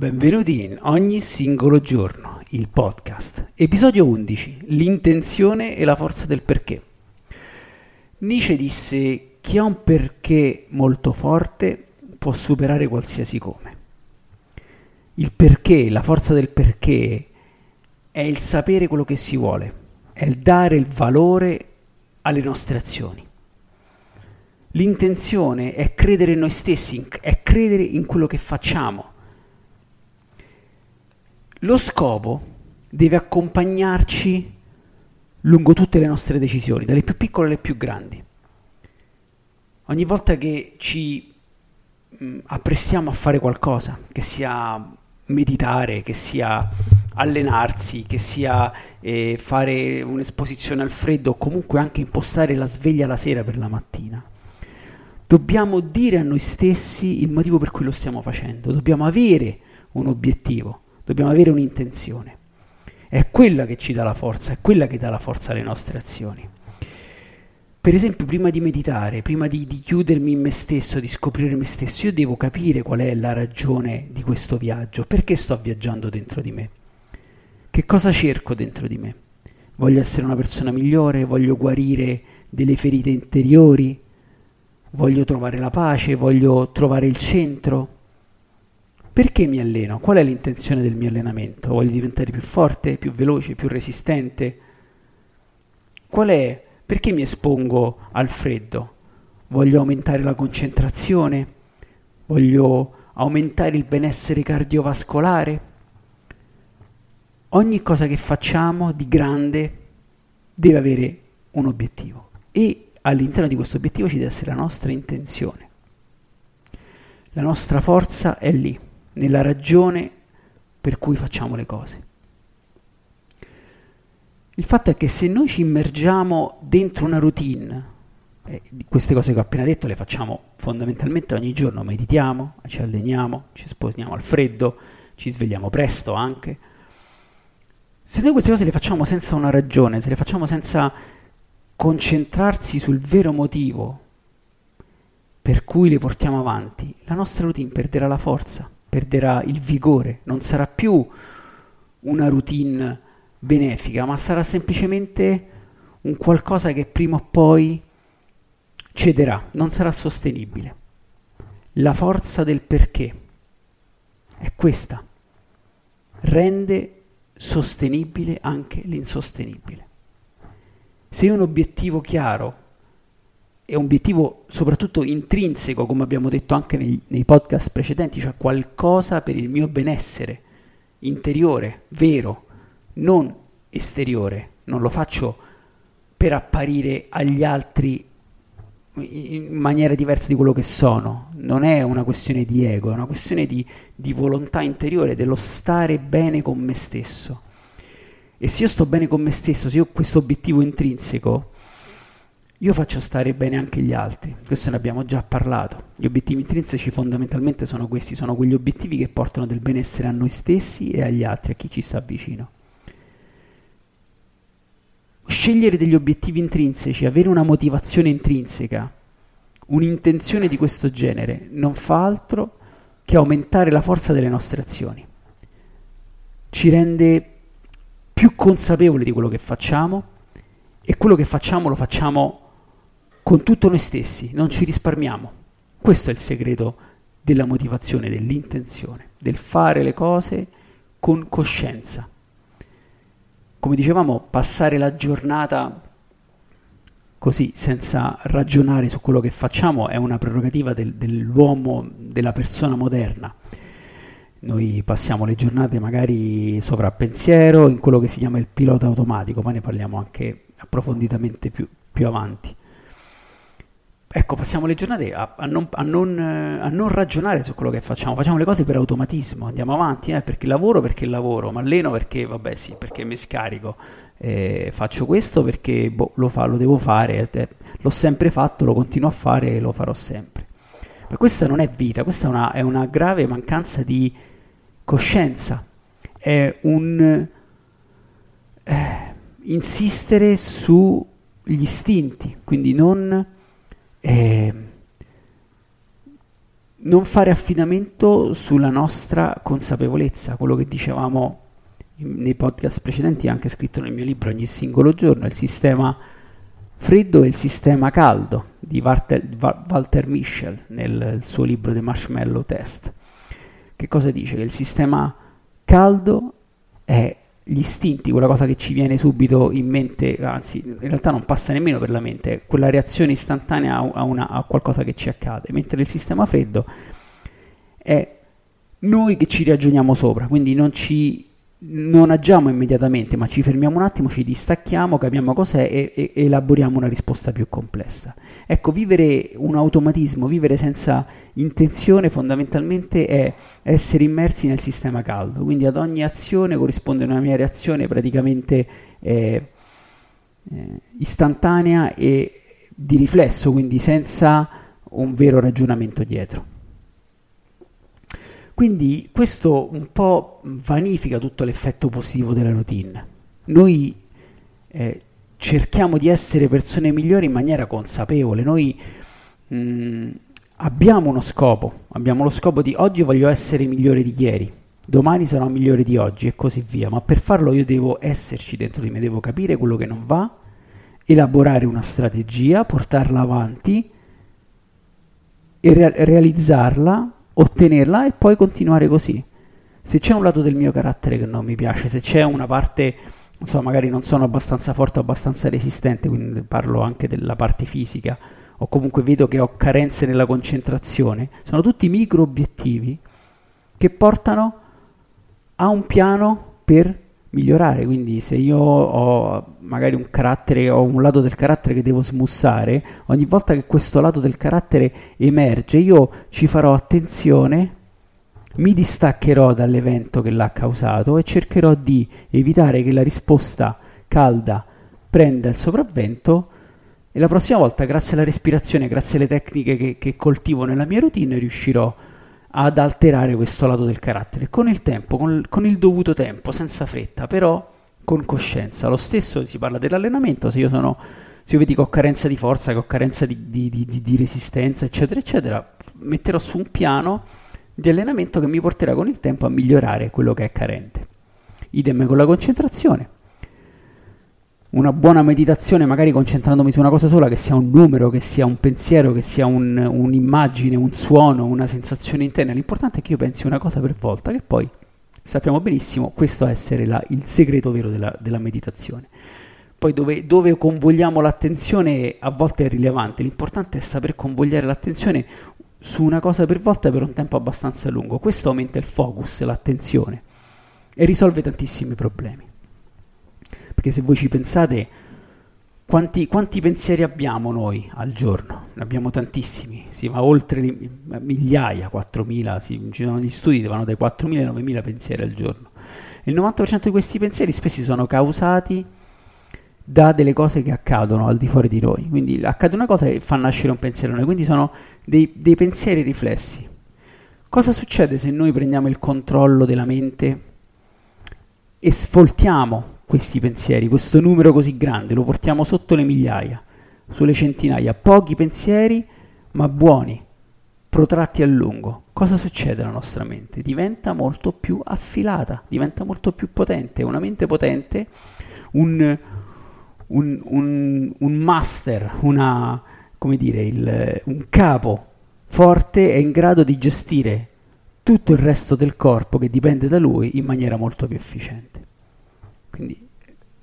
Benvenuti in ogni singolo giorno, il podcast. Episodio 11. L'intenzione e la forza del perché. Nietzsche disse: Chi ha un perché molto forte può superare qualsiasi come. Il perché, la forza del perché, è il sapere quello che si vuole, è il dare il valore alle nostre azioni. L'intenzione è credere in noi stessi, è credere in quello che facciamo lo scopo deve accompagnarci lungo tutte le nostre decisioni, dalle più piccole alle più grandi. Ogni volta che ci mh, apprestiamo a fare qualcosa, che sia meditare, che sia allenarsi, che sia eh, fare un'esposizione al freddo o comunque anche impostare la sveglia la sera per la mattina, dobbiamo dire a noi stessi il motivo per cui lo stiamo facendo, dobbiamo avere un obiettivo dobbiamo avere un'intenzione. È quella che ci dà la forza, è quella che dà la forza alle nostre azioni. Per esempio, prima di meditare, prima di, di, chiudermi in me stesso, di scoprire me stesso, io devo capire qual è la ragione di questo viaggio, perché sto viaggiando dentro di me, che cosa cerco dentro di me. Voglio essere una persona migliore, voglio guarire delle ferite interiori, voglio trovare la pace, voglio trovare il centro, perché mi alleno? Qual è l'intenzione del mio allenamento? Voglio diventare più forte, più veloce, più resistente? Qual è? Perché mi espongo al freddo? Voglio aumentare la concentrazione? Voglio aumentare il benessere cardiovascolare? Ogni cosa che facciamo di grande deve avere un obiettivo e all'interno di questo obiettivo ci deve essere la nostra intenzione. La nostra forza è lì nella ragione per cui facciamo le cose. Il fatto è che se noi ci immergiamo dentro una routine, eh, queste cose che ho appena detto le facciamo fondamentalmente ogni giorno, meditiamo, ci alleniamo, ci esposiamo al freddo, ci svegliamo presto anche. Se noi queste cose le facciamo senza una ragione, se le facciamo senza concentrarsi sul vero motivo per cui le portiamo avanti, la nostra routine perderà la forza perderà il vigore, non sarà più una routine benefica, ma sarà semplicemente un qualcosa che prima o poi cederà, non sarà sostenibile. La forza del perché è questa, rende sostenibile anche l'insostenibile. Se un obiettivo chiaro è un obiettivo soprattutto intrinseco, come abbiamo detto anche nei, nei podcast precedenti, cioè qualcosa per il mio benessere interiore, vero, non esteriore. Non lo faccio per apparire agli altri in maniera diversa di quello che sono. Non è una questione di ego, è una questione di, di volontà interiore, dello stare bene con me stesso. E se io sto bene con me stesso, se io ho questo obiettivo intrinseco, io faccio stare bene anche gli altri, questo ne abbiamo già parlato. Gli obiettivi intrinseci fondamentalmente sono questi, sono quegli obiettivi che portano del benessere a noi stessi e agli altri, a chi ci sta vicino. Scegliere degli obiettivi intrinseci, avere una motivazione intrinseca, un'intenzione di questo genere, non fa altro che aumentare la forza delle nostre azioni. Ci rende più consapevoli di quello che facciamo e quello che facciamo lo facciamo con tutto noi stessi, non ci risparmiamo. Questo è il segreto della motivazione, dell'intenzione, del fare le cose con coscienza. Come dicevamo, passare la giornata così senza ragionare su quello che facciamo è una prerogativa del, dell'uomo, della persona moderna. Noi passiamo le giornate magari sovrappensiero in quello che si chiama il pilota automatico, poi ne parliamo anche approfonditamente più, più avanti. Ecco, passiamo le giornate a, a, non, a, non, a, non, ragionare su quello che facciamo, facciamo le cose per automatismo, andiamo avanti, eh, perché lavoro perché lavoro, ma alleno perché, vabbè sì, perché mi scarico, eh, faccio questo perché boh, lo, fa, lo devo fare, eh, l'ho sempre fatto, lo continuo a fare e lo farò sempre. Ma questa non è vita, questa è una, è una grave mancanza di coscienza, è un eh, insistere sugli istinti, quindi non, eh, non fare affidamento sulla nostra consapevolezza, quello che dicevamo nei podcast precedenti, anche scritto nel mio libro ogni singolo giorno, il sistema freddo e il sistema caldo di Walter, Walter Mischel nel suo libro The Marshmallow Test. Che cosa dice? Che il sistema caldo è gli istinti, quella cosa che ci viene subito in mente, anzi in realtà non passa nemmeno per la mente, quella reazione istantanea a, una, a qualcosa che ci accade, mentre il sistema freddo è noi che ci ragioniamo sopra, quindi non ci non agiamo immediatamente, ma ci fermiamo un attimo, ci distacchiamo, capiamo cos'è e, e, elaboriamo una risposta più complessa. Ecco, vivere un automatismo, vivere senza intenzione fondamentalmente è essere immersi nel sistema caldo, quindi ad ogni azione corrisponde una mia reazione praticamente eh, eh, istantanea e di riflesso, quindi senza un vero ragionamento dietro. Quindi questo un po' vanifica tutto l'effetto positivo della routine. Noi eh, cerchiamo di essere persone migliori in maniera consapevole, noi mh, mm, abbiamo uno scopo, abbiamo lo scopo di oggi voglio essere migliore di ieri, domani sarò migliore di oggi e così via, ma per farlo io devo esserci dentro di me, devo capire quello che non va, elaborare una strategia, portarla avanti e re- realizzarla ottenerla e poi continuare così. Se c'è un lato del mio carattere che non mi piace, se c'è una parte, insomma, magari non sono abbastanza forte o abbastanza resistente, quindi parlo anche della parte fisica, o comunque vedo che ho carenze nella concentrazione, sono tutti micro obiettivi che portano a un piano per migliorare. Quindi se io ho magari un carattere o un lato del carattere che devo smussare, ogni volta che questo lato del carattere emerge, io ci farò attenzione, mi distaccherò dall'evento che l'ha causato e cercherò di evitare che la risposta calda prenda il sopravvento e la prossima volta, grazie alla respirazione, grazie alle tecniche che, che coltivo nella mia routine, riuscirò a ad alterare questo lato del carattere con il tempo, con, con il dovuto tempo, senza fretta, però con coscienza. Lo stesso si parla dell'allenamento, se io sono se io vedi che ho carenza di forza, che ho carenza di, di, di, di, resistenza, eccetera, eccetera, metterò su un piano di allenamento che mi porterà con il tempo a migliorare quello che è carente. Idem con la concentrazione una buona meditazione, magari concentrandomi su una cosa sola, che sia un numero, che sia un pensiero, che sia un, un'immagine, un suono, una sensazione interna. L'importante è che io pensi una cosa per volta, che poi sappiamo benissimo questo essere la, il segreto vero della, della meditazione. Poi dove, dove, convogliamo l'attenzione a volte è rilevante, l'importante è saper convogliare l'attenzione su una cosa per volta per un tempo abbastanza lungo. Questo aumenta il focus, l'attenzione e risolve tantissimi problemi. Perché se voi ci pensate, quanti, quanti pensieri abbiamo noi al giorno? Ne abbiamo tantissimi, si va oltre migliaia, 4.000, sì, ci sono gli studi che vanno dai 4.000 ai 9.000 pensieri al giorno. Il 90% di questi pensieri spesso sono causati da delle cose che accadono al di fuori di noi. Quindi accade una cosa e fa nascere un pensiero noi, quindi sono dei, dei pensieri riflessi. Cosa succede se noi prendiamo il controllo della mente e sfoltiamo questi pensieri, questo numero così grande, lo portiamo sotto le migliaia, sulle centinaia, pochi pensieri ma buoni, protratti a lungo. Cosa succede alla nostra mente? Diventa molto più affilata, diventa molto più potente. Una mente potente, un, un, un, un master, una, come dire, il, un capo forte è in grado di gestire tutto il resto del corpo che dipende da lui in maniera molto più efficiente. Quindi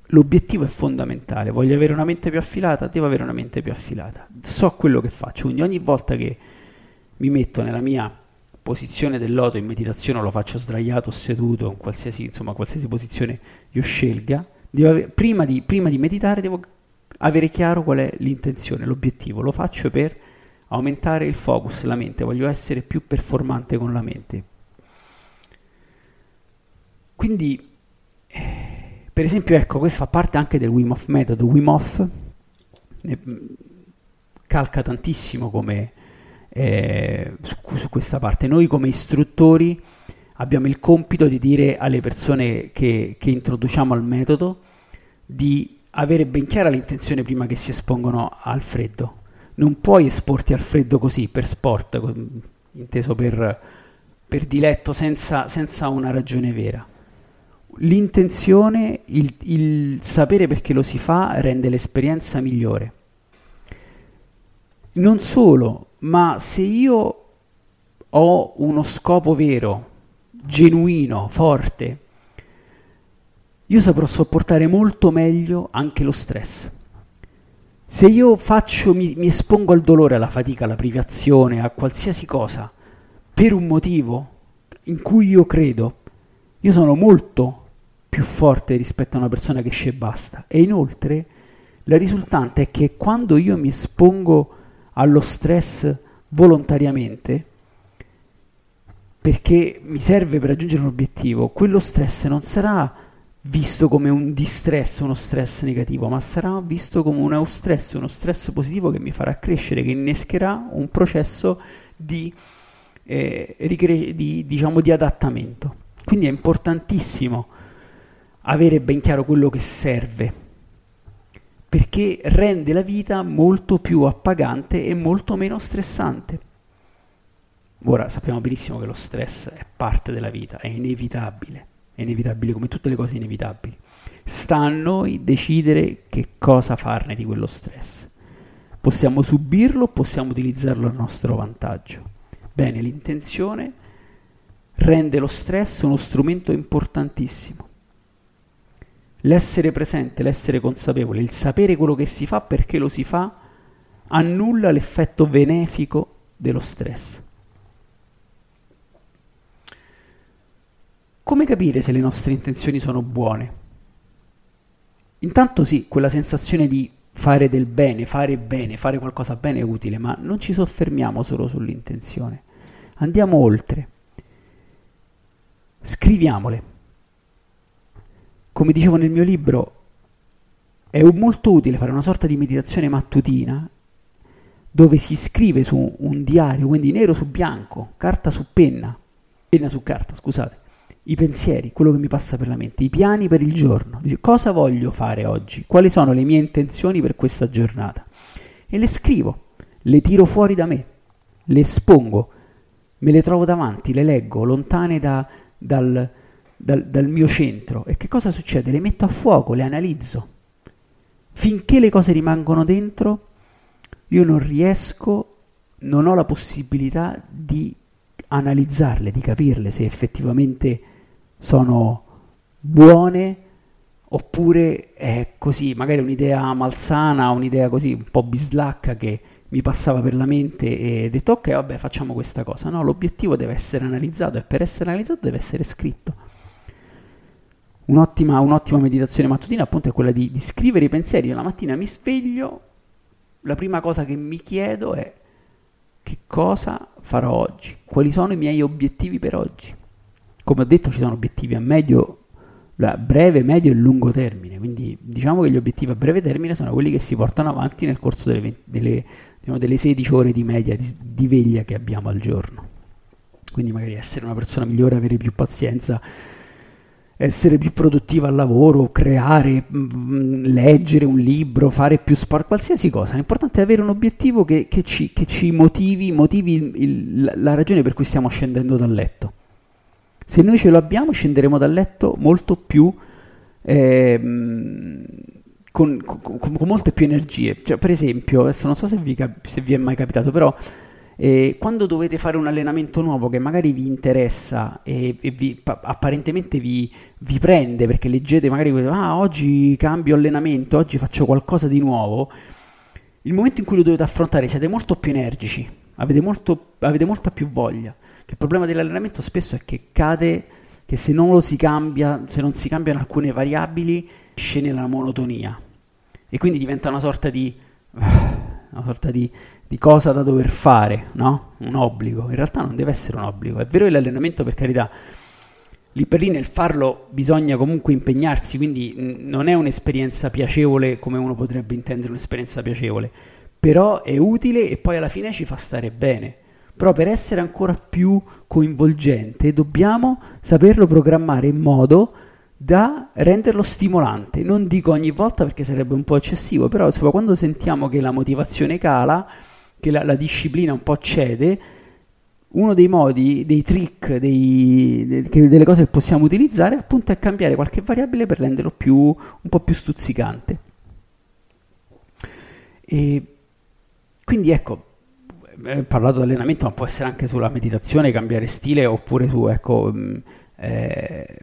l'obiettivo è fondamentale. Voglio avere una mente più affilata, devo avere una mente più affilata. So quello che faccio, quindi ogni volta che mi metto nella mia posizione del loto in meditazione, lo faccio sdraiato, seduto, in qualsiasi, insomma, qualsiasi posizione io scelga, avere, prima, di, prima di meditare devo avere chiaro qual è l'intenzione, l'obiettivo. Lo faccio per aumentare il focus, la mente, voglio essere più performante con la mente. Quindi, eh, per esempio, ecco, questo fa parte anche del Wim Hof metodo. Wim Hof ne, calca tantissimo come, eh, su, su questa parte. Noi come istruttori abbiamo il compito di dire alle persone che, che introduciamo al metodo di avere ben chiara l'intenzione prima che si espongono al freddo. Non puoi esporti al freddo così, per sport, inteso per, per diletto, senza, senza, una ragione vera. L'intenzione, il, il sapere perché lo si fa, rende l'esperienza migliore. Non solo, ma se io ho uno scopo vero, genuino, forte, io saprò sopportare molto meglio anche lo stress. Se io faccio, mi, mi espongo al dolore, alla fatica, alla privazione, a qualsiasi cosa, per un motivo in cui io credo, io sono molto più forte rispetto a una persona che esce e basta. E inoltre la risultante è che quando io mi espongo allo stress volontariamente, perché mi serve per raggiungere un obiettivo, quello stress non sarà visto come un distress, uno stress negativo, ma sarà visto come un eustress, uno stress positivo che mi farà crescere, che innescherà un processo di, eh, di, diciamo, di adattamento. Quindi è importantissimo avere ben chiaro quello che serve, perché rende la vita molto più appagante e molto meno stressante. Ora sappiamo benissimo che lo stress è parte della vita, è inevitabile è inevitabile come tutte le cose inevitabili. Sta a noi decidere che cosa farne di quello stress. Possiamo subirlo possiamo utilizzarlo a nostro vantaggio. Bene, l'intenzione rende lo stress uno strumento importantissimo. L'essere presente, l'essere consapevole, il sapere quello che si fa perché lo si fa, annulla l'effetto benefico dello stress. Come capire se le nostre intenzioni sono buone? Intanto sì, quella sensazione di fare del bene, fare bene, fare qualcosa bene è utile, ma non ci soffermiamo solo sull'intenzione. Andiamo oltre. Scriviamole. Come dicevo nel mio libro, è molto utile fare una sorta di meditazione mattutina dove si scrive su un diario, quindi nero su bianco, carta su penna, penna su carta, scusate i pensieri, quello che mi passa per la mente, i piani per il giorno. Dice, cosa voglio fare oggi? Quali sono le mie intenzioni per questa giornata? E le scrivo, le tiro fuori da me, le espongo, me le trovo davanti, le leggo, lontane da, dal, dal, dal mio centro. E che cosa succede? Le metto a fuoco, le analizzo. Finché le cose rimangono dentro, io non riesco, non ho la possibilità di analizzarle, di capirle se effettivamente sono buone oppure è così, magari un'idea malsana, un'idea così un po' bislacca che mi passava per la mente e detto ok vabbè facciamo questa cosa. No, l'obiettivo deve essere analizzato e per essere analizzato deve essere scritto. Un'ottima, un'ottima meditazione mattutina appunto è quella di, di scrivere i pensieri. Io la mattina mi sveglio, la prima cosa che mi chiedo è che cosa farò oggi, quali sono i miei obiettivi per oggi come ho detto ci sono obiettivi a medio, breve, medio e lungo termine, quindi diciamo che gli obiettivi a breve termine sono quelli che si portano avanti nel corso delle, 20, delle, diciamo, delle 16 ore di media di, di veglia che abbiamo al giorno. Quindi magari essere una persona migliore, avere più pazienza, essere più produttiva al lavoro, creare, leggere un libro, fare più sport, qualsiasi cosa. L'importante è avere un obiettivo che, che, ci, che ci, motivi, motivi il, la ragione per cui stiamo scendendo dal letto. Se noi ce lo abbiamo, scenderemo dal letto molto più eh, con, con, con, molte più energie. Cioè, per esempio, adesso non so se vi, se vi è mai capitato, però eh, quando dovete fare un allenamento nuovo che magari vi interessa e, e vi, pa- apparentemente vi, vi, prende perché leggete magari ah oggi cambio allenamento, oggi faccio qualcosa di nuovo, il momento in cui lo dovete affrontare siete molto più energici, avete, molto, avete molta più voglia il problema dell'allenamento spesso è che cade, che se non lo si cambia, se non si cambiano alcune variabili, scende nella monotonia. E quindi diventa una sorta di, una sorta di, di cosa da dover fare, no? Un obbligo. In realtà non deve essere un obbligo. È vero che l'allenamento, per carità, lì per lì nel farlo bisogna comunque impegnarsi, quindi non è un'esperienza piacevole come uno potrebbe intendere un'esperienza piacevole, però è utile e poi alla fine ci fa stare bene. Però per essere ancora più coinvolgente dobbiamo saperlo programmare in modo da renderlo stimolante. Non dico ogni volta perché sarebbe un po' eccessivo, però insomma quando sentiamo che la motivazione cala, che la, la disciplina un po' cede, uno dei modi, dei trick, dei, de, delle cose che possiamo utilizzare appunto è cambiare qualche variabile per renderlo più, un po' più stuzzicante. E quindi ecco, ho parlato di allenamento, ma può essere anche sulla meditazione, cambiare stile, oppure su, ecco, mm, eh,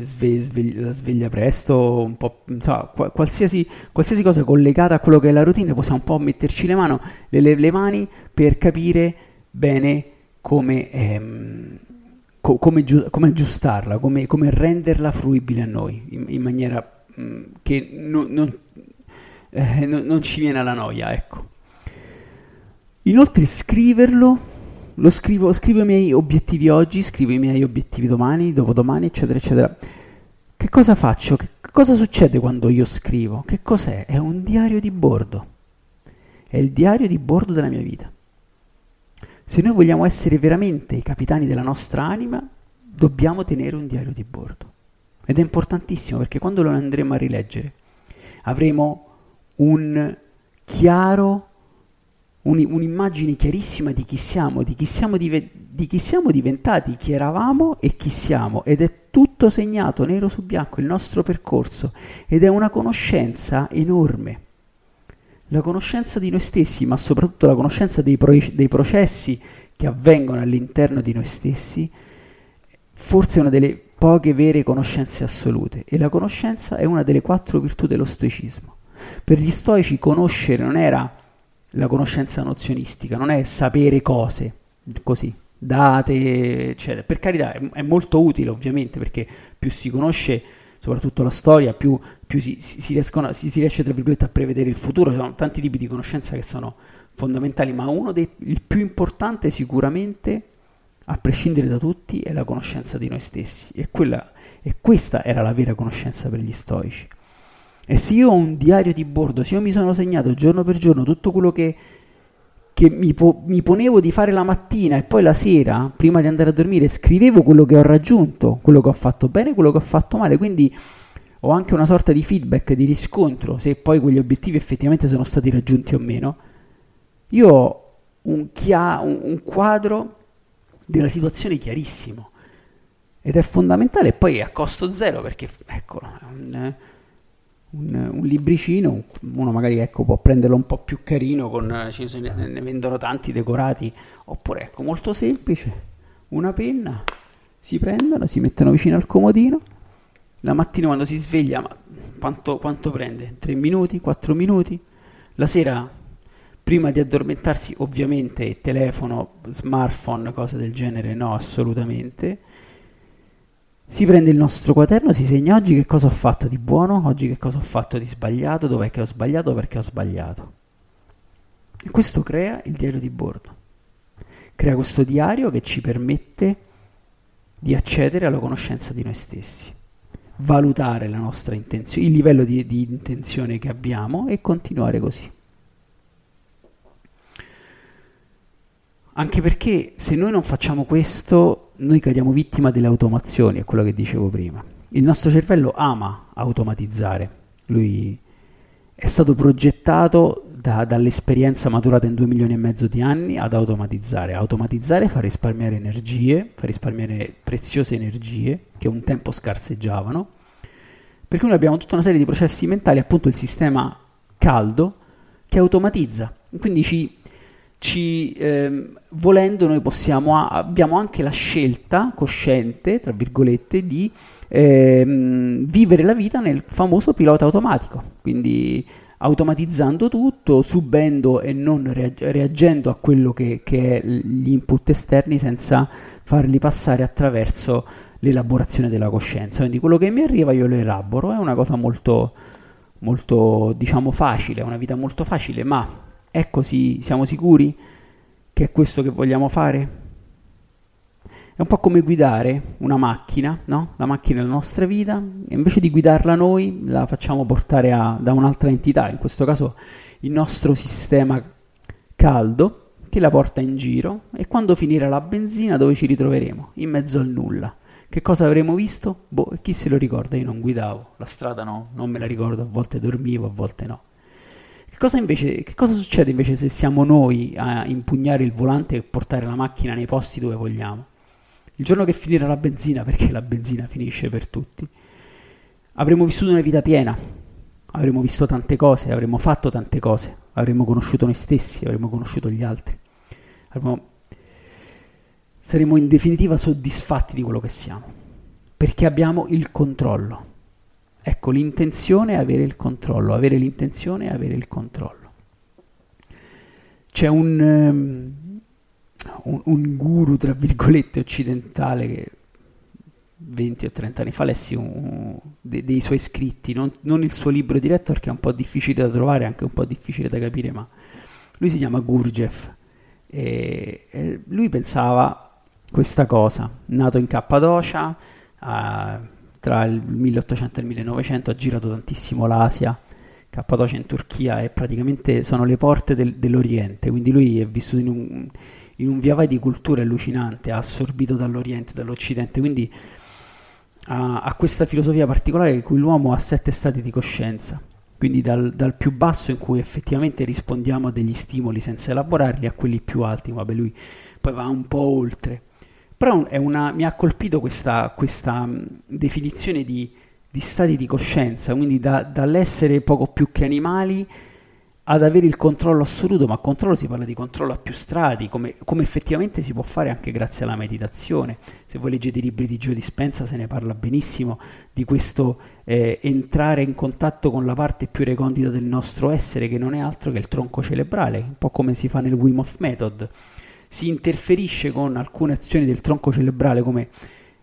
sve, sve, la sveglia presto, un po', insomma, qualsiasi, qualsiasi, cosa collegata a quello che è la routine, possiamo un po' metterci le, mano, le, le, le mani per capire bene come, ehm, co- come, giu- come aggiustarla, come, come, renderla fruibile a noi, in, in maniera mh, mm, che non, non, eh, non, non ci viene alla noia, ecco. Inoltre scriverlo lo scrivo, scrivo i miei obiettivi oggi, scrivo i miei obiettivi domani, dopodomani, eccetera, eccetera. Che cosa faccio? Che cosa succede quando io scrivo? Che cos'è? È un diario di bordo. È il diario di bordo della mia vita. Se noi vogliamo essere veramente i capitani della nostra anima, dobbiamo tenere un diario di bordo. Ed è importantissimo perché quando lo andremo a rileggere avremo un chiaro, un, un'immagine chiarissima di chi siamo, di chi siamo, dive, di chi siamo diventati, chi eravamo e chi siamo. Ed è tutto segnato nero su bianco, il nostro percorso. Ed è una conoscenza enorme la conoscenza di noi stessi, ma soprattutto la conoscenza dei, pro- dei processi che avvengono all'interno di noi stessi, forse è una delle poche vere conoscenze assolute. E la conoscenza è una delle quattro virtù dello stoicismo. Per gli stoici conoscere non era la conoscenza nozionistica, non è sapere cose, così, date, eccetera. Per carità, è, è molto utile ovviamente perché più si conosce soprattutto la storia, più, più si, si, si, riescono, si, riesce tra virgolette a prevedere il futuro. Ci sono tanti tipi di conoscenza che sono fondamentali, ma uno dei più importante sicuramente, a prescindere da tutti, è la conoscenza di noi stessi. E, quella, e questa era la vera conoscenza per gli stoici. E se io ho un diario di bordo, se io mi sono segnato giorno per giorno tutto quello che che mi, po- mi, ponevo di fare la mattina e poi la sera, prima di andare a dormire, scrivevo quello che ho raggiunto, quello che ho fatto bene, quello che ho fatto male, quindi ho anche una sorta di feedback, di riscontro, se poi quegli obiettivi effettivamente sono stati raggiunti o meno. Io ho un, chia- un, un quadro della situazione chiarissimo ed è fondamentale e poi è a costo zero perché, eccolo, è un un, un, libricino, uno magari ecco, può prenderlo un po' più carino, con, ne, ne vendono tanti decorati, oppure ecco, molto semplice, una penna, si prendono, si mettono vicino al comodino, la mattina quando si sveglia, ma quanto, quanto prende? 3 minuti, 4 minuti? La sera, prima di addormentarsi, ovviamente telefono, smartphone, cose del genere, no, assolutamente si prende il nostro quaderno, si segna oggi che cosa ho fatto di buono, oggi che cosa ho fatto di sbagliato, dov'è che ho sbagliato, perché ho sbagliato. E questo crea il diario di bordo. Crea questo diario che ci permette di accedere alla conoscenza di noi stessi, valutare la nostra intenzione, il livello di, di intenzione che abbiamo e continuare così. Anche perché se noi non facciamo questo, noi cadiamo vittima delle automazioni, è quello che dicevo prima. Il nostro cervello ama automatizzare. Lui è stato progettato da, dall'esperienza maturata in due milioni e mezzo di anni ad automatizzare. Automatizzare fa risparmiare energie, fa risparmiare preziose energie che un tempo scarseggiavano. Perché noi abbiamo tutta una serie di processi mentali, appunto il sistema caldo, che automatizza. Quindi ci ci, ehm, volendo noi possiamo, abbiamo anche la scelta cosciente, tra virgolette, di ehm, vivere la vita nel famoso pilota automatico, quindi automatizzando tutto, subendo e non reagendo a quello che, che è gli input esterni senza farli passare attraverso l'elaborazione della coscienza. Quindi quello che mi arriva io lo elaboro, è una cosa molto, molto diciamo facile, è una vita molto facile, ma È così? Siamo sicuri che è questo che vogliamo fare? È un po' come guidare una macchina, no? La macchina della nostra vita, e invece di guidarla noi la facciamo portare a, da un'altra entità, in questo caso il nostro sistema caldo, che la porta in giro e quando finirà la benzina dove ci ritroveremo? In mezzo al nulla. Che cosa avremo visto? Boh, chi se lo ricorda? Io non guidavo, la strada no, non me la ricordo, a volte dormivo, a volte no. Che cosa, invece, che cosa succede invece se siamo noi a impugnare il volante e portare la macchina nei posti dove vogliamo? Il giorno che finirà la benzina, perché la benzina finisce per tutti, avremo vissuto una vita piena, avremo visto tante cose, avremo fatto tante cose, avremo conosciuto noi stessi, avremo conosciuto gli altri avremo, saremo in definitiva soddisfatti di quello che siamo, perché abbiamo il controllo. Ecco, l'intenzione è avere il controllo, avere l'intenzione è avere il controllo. C'è un, um, un, un guru, tra virgolette, occidentale che 20 o 30 anni fa lessi un, de, dei suoi scritti, non, non, il suo libro diretto perché è un po' difficile da trovare, anche un po' difficile da capire, ma lui si chiama Gurdjieff e, e lui pensava questa cosa, nato in Cappadocia, uh, tra il 1800 e il 1900 ha girato tantissimo l'Asia, Cappadocia in Turchia e praticamente sono le porte del, dell'Oriente, quindi lui è vissuto in un, in un via vai di cultura allucinante, assorbito dall'Oriente, dall'Occidente, quindi ha, ha questa filosofia particolare in cui l'uomo ha sette stati di coscienza. Quindi dal, dal, più basso in cui effettivamente rispondiamo a degli stimoli senza elaborarli a quelli più alti, vabbè lui poi va un po' oltre. Però una, mi ha colpito questa, questa definizione di, di, stati di coscienza, quindi da, dall'essere poco più che animali ad avere il controllo assoluto, ma controllo si parla di controllo a più strati, come, come, effettivamente si può fare anche grazie alla meditazione. Se voi leggete i libri di Joe Dispenza se ne parla benissimo di questo eh, entrare in contatto con la parte più recondita del nostro essere, che non è altro che il tronco cerebrale, un po' come si fa nel Wim Hof Method. Si interferisce con alcune azioni del tronco cerebrale come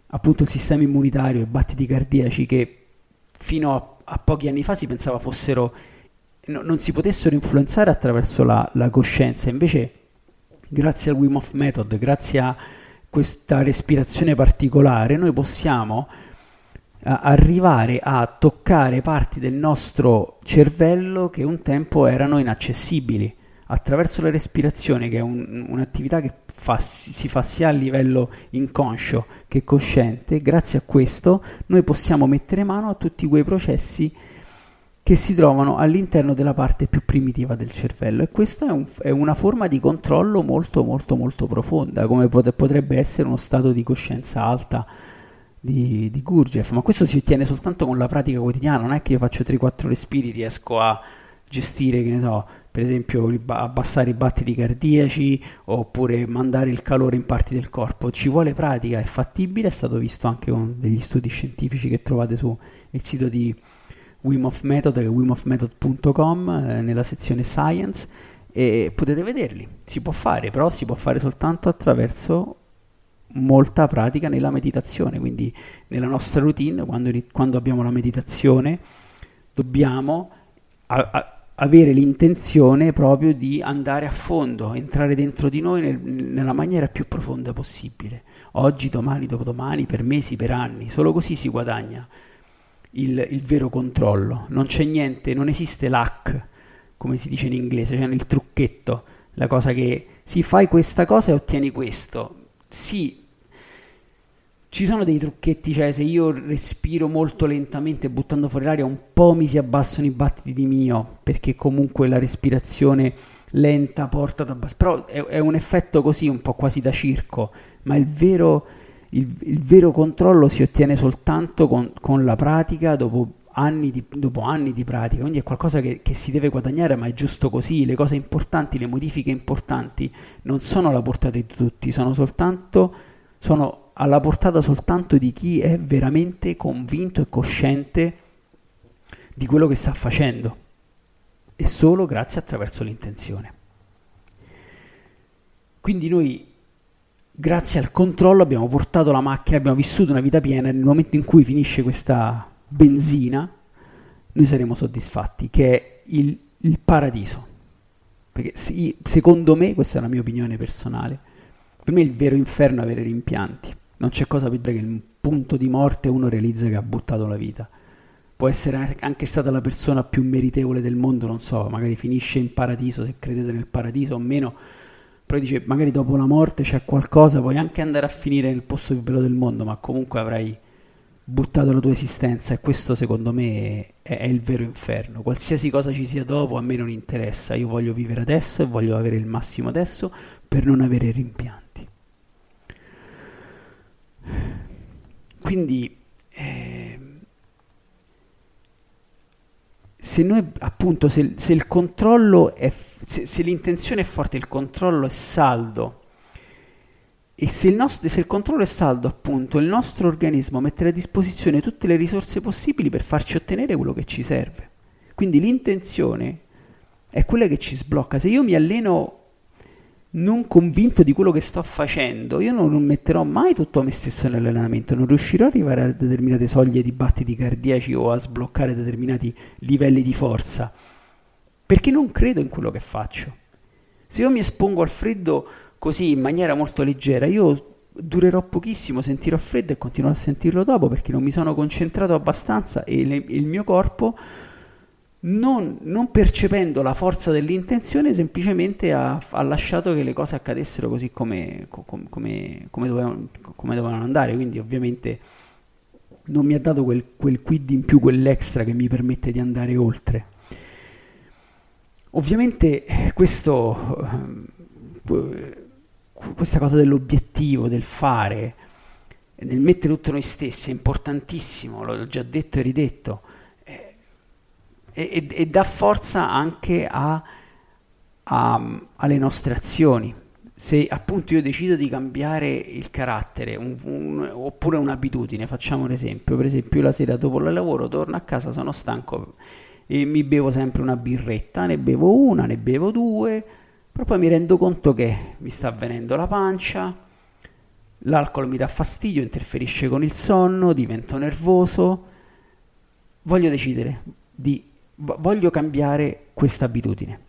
appunto il sistema immunitario e battiti cardiaci che fino a, a pochi anni fa si pensava fossero no, non si potessero influenzare attraverso la, la, coscienza, invece grazie al Wim Hof Method, grazie a questa respirazione particolare, noi possiamo arrivare a toccare parti del nostro cervello che un tempo erano inaccessibili attraverso la respirazione, che è un, un'attività che fa, si fa sia a livello inconscio che cosciente, grazie a questo noi possiamo mettere mano a tutti quei processi che si trovano all'interno della parte più primitiva del cervello. E questa è, un, è una forma di controllo molto molto molto profonda come pot- potrebbe essere uno stato di coscienza alta di, di Gurdjieff. Ma questo si ottiene soltanto con la pratica quotidiana non è che io faccio 3-4 respiri riesco a gestire che ne so per esempio abbassare i battiti cardiaci oppure mandare il calore in parti del corpo ci vuole pratica è fattibile è stato visto anche con degli studi scientifici che trovate sul sito di Wim Hof Method, che è wimhofmethod.com, eh, nella sezione Science, e potete vederli. Si può fare, però si può fare soltanto attraverso molta pratica nella meditazione, quindi nella nostra routine, quando, quando abbiamo la meditazione, dobbiamo a, a, avere l'intenzione proprio di andare a fondo, entrare dentro di noi nel, nella maniera più profonda possibile. Oggi, domani, dopodomani, per mesi, per anni, solo così si guadagna il, il vero controllo. Non c'è niente, non esiste l'hack, come si dice in inglese, cioè il trucchetto, la cosa che si fai questa cosa e ottieni questo. Sì, ci sono dei trucchetti, cioè se io respiro molto lentamente buttando fuori l'aria un po' mi si abbassano i battiti di mio, perché comunque la respirazione lenta porta ad abbassare, però è, è un effetto così un po' quasi da circo, ma il vero il, il vero controllo si ottiene soltanto con, con la pratica dopo anni, di, dopo anni di pratica, quindi è qualcosa che, che, si deve guadagnare, ma è giusto così. Le cose importanti, le modifiche importanti non sono alla portata di tutti, sono soltanto sono alla portata soltanto di chi è veramente convinto e cosciente di quello che sta facendo e solo grazie attraverso l'intenzione. Quindi noi grazie al controllo abbiamo portato la macchina, abbiamo vissuto una vita piena e nel momento in cui finisce questa benzina noi saremo soddisfatti, che è il, il paradiso. Perché secondo me, questa è la mia opinione personale, per me il vero inferno è avere rimpianti. Non c'è cosa peggiore che il punto di morte uno realizza che ha buttato la vita. Può essere anche stata la persona più meritevole del mondo, non so, magari finisce in paradiso, se credete nel paradiso o meno, però dice magari dopo la morte c'è qualcosa, puoi anche andare a finire nel posto più bello del mondo, ma comunque avrai buttato la tua esistenza e questo secondo me è, è, il vero inferno. Qualsiasi cosa ci sia dopo a me non interessa, io voglio vivere adesso e voglio avere il massimo adesso per non avere rimpianti. Quindi eh, se noi appunto se, se il controllo è se, se l'intenzione è forte, il controllo è saldo e se il, nostro, se il, controllo è saldo, appunto, il nostro organismo mette a disposizione tutte le risorse possibili per farci ottenere quello che ci serve. Quindi l'intenzione è quella che ci sblocca. Se io mi alleno non convinto di quello che sto facendo, io non metterò mai tutto me stesso nell'allenamento, non riuscirò ad arrivare a determinate soglie di battiti cardiaci o a sbloccare determinati livelli di forza, perché non credo in quello che faccio. Se io mi espongo al freddo così in maniera molto leggera, io durerò pochissimo, sentirò freddo e continuerò a sentirlo dopo perché non mi sono concentrato abbastanza e le, il mio corpo, non, non, percependo la forza dell'intenzione, semplicemente ha, ha, lasciato che le cose accadessero così come, come, come, come dovevano, dovevano, andare. Quindi ovviamente non mi ha dato quel, quel quid in più, quell'extra che mi permette di andare oltre. Ovviamente questo questa cosa dell'obiettivo, del fare, nel mettere tutto noi stessi è importantissimo, l'ho già detto e ridetto, e, e, dà forza anche a, a, alle nostre azioni. Se appunto io decido di cambiare il carattere un, un, oppure un'abitudine, facciamo un esempio, per esempio io la sera dopo il lavoro torno a casa, sono stanco e mi bevo sempre una birretta, ne bevo una, ne bevo due, però poi mi rendo conto che mi sta avvenendo la pancia, l'alcol mi dà fastidio, interferisce con il sonno, divento nervoso, voglio decidere di voglio cambiare questa abitudine.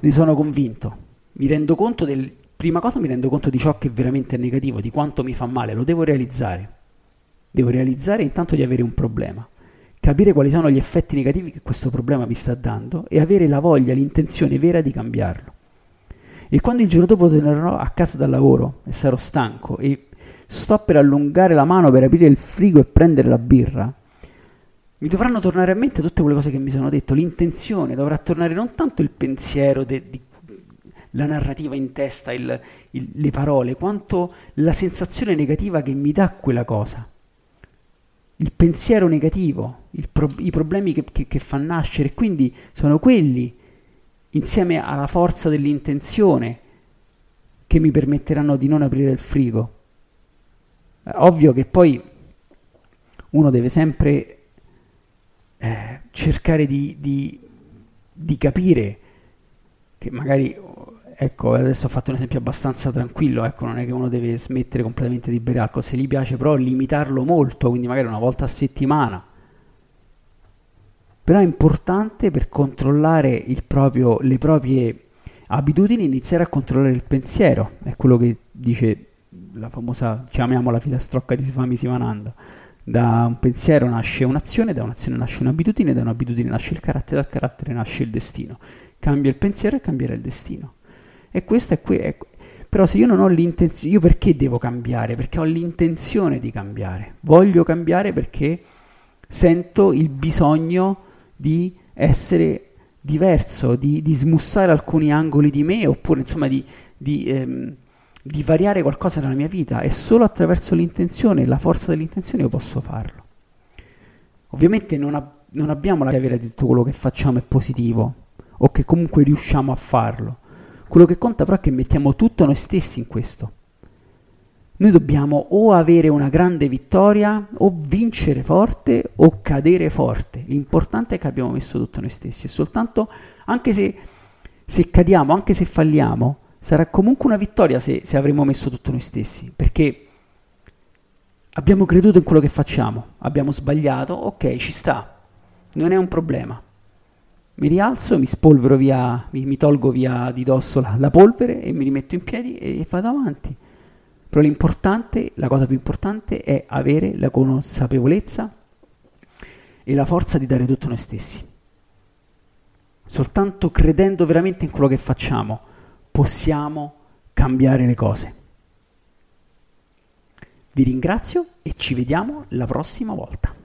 Ne sono convinto. Mi rendo conto del prima cosa mi rendo conto di ciò che veramente è negativo, di quanto mi fa male, lo devo realizzare. Devo realizzare intanto di avere un problema capire quali sono gli effetti negativi che questo problema mi sta dando e avere la voglia, l'intenzione vera di cambiarlo. E quando il giorno dopo tornerò a casa dal lavoro e sarò stanco e sto per allungare la mano per aprire il frigo e prendere la birra, mi dovranno tornare a mente tutte quelle cose che mi sono detto, l'intenzione, dovrà tornare non tanto il pensiero, de, di, la narrativa in testa, il, il, le parole, quanto la sensazione negativa che mi dà quella cosa. Il pensiero negativo, il pro- i problemi che, che, che fa nascere, quindi sono quelli, insieme alla forza dell'intenzione, che mi permetteranno di non aprire il frigo. Ovvio che poi uno deve sempre eh, cercare di, di, di capire che magari ecco, adesso ho fatto un esempio abbastanza tranquillo, ecco, non è che uno deve smettere completamente di bere alcol, se gli piace però limitarlo molto, quindi magari una volta a settimana. Però è importante per controllare proprio, le proprie abitudini iniziare a controllare il pensiero, è quello che dice la famosa, chiamiamola filastrocca di Swami Sivananda. Da un pensiero nasce un'azione, da un'azione nasce un'abitudine, da un'abitudine nasce il carattere, dal carattere nasce il destino. Cambia il pensiero e cambierà il destino. E questo è, que- è però se io non ho l'intenzione, io perché devo cambiare? Perché ho l'intenzione di cambiare. Voglio cambiare perché sento il bisogno di essere diverso, di, di smussare alcuni angoli di me, oppure insomma di, di, ehm, di, variare qualcosa nella mia vita. E solo attraverso l'intenzione, la forza dell'intenzione, io posso farlo. Ovviamente non, ab- non abbiamo la chiave di tutto quello che facciamo è positivo, o che comunque riusciamo a farlo. Quello che conta però è che mettiamo tutto noi stessi in questo. Noi dobbiamo o avere una grande vittoria, o vincere forte, o cadere forte. L'importante è che abbiamo messo tutto noi stessi. E soltanto, anche se, se cadiamo, anche se falliamo, sarà comunque una vittoria se, se avremo messo tutto noi stessi. Perché abbiamo creduto in quello che facciamo, abbiamo sbagliato, ok, ci sta, non è un problema mi rialzo, mi spolvero via, mi, mi tolgo via di dosso la, la, polvere e mi rimetto in piedi e vado avanti. Però l'importante, la cosa più importante è avere la consapevolezza e la forza di dare tutto noi stessi. Soltanto credendo veramente in quello che facciamo possiamo cambiare le cose. Vi ringrazio e ci vediamo la prossima volta.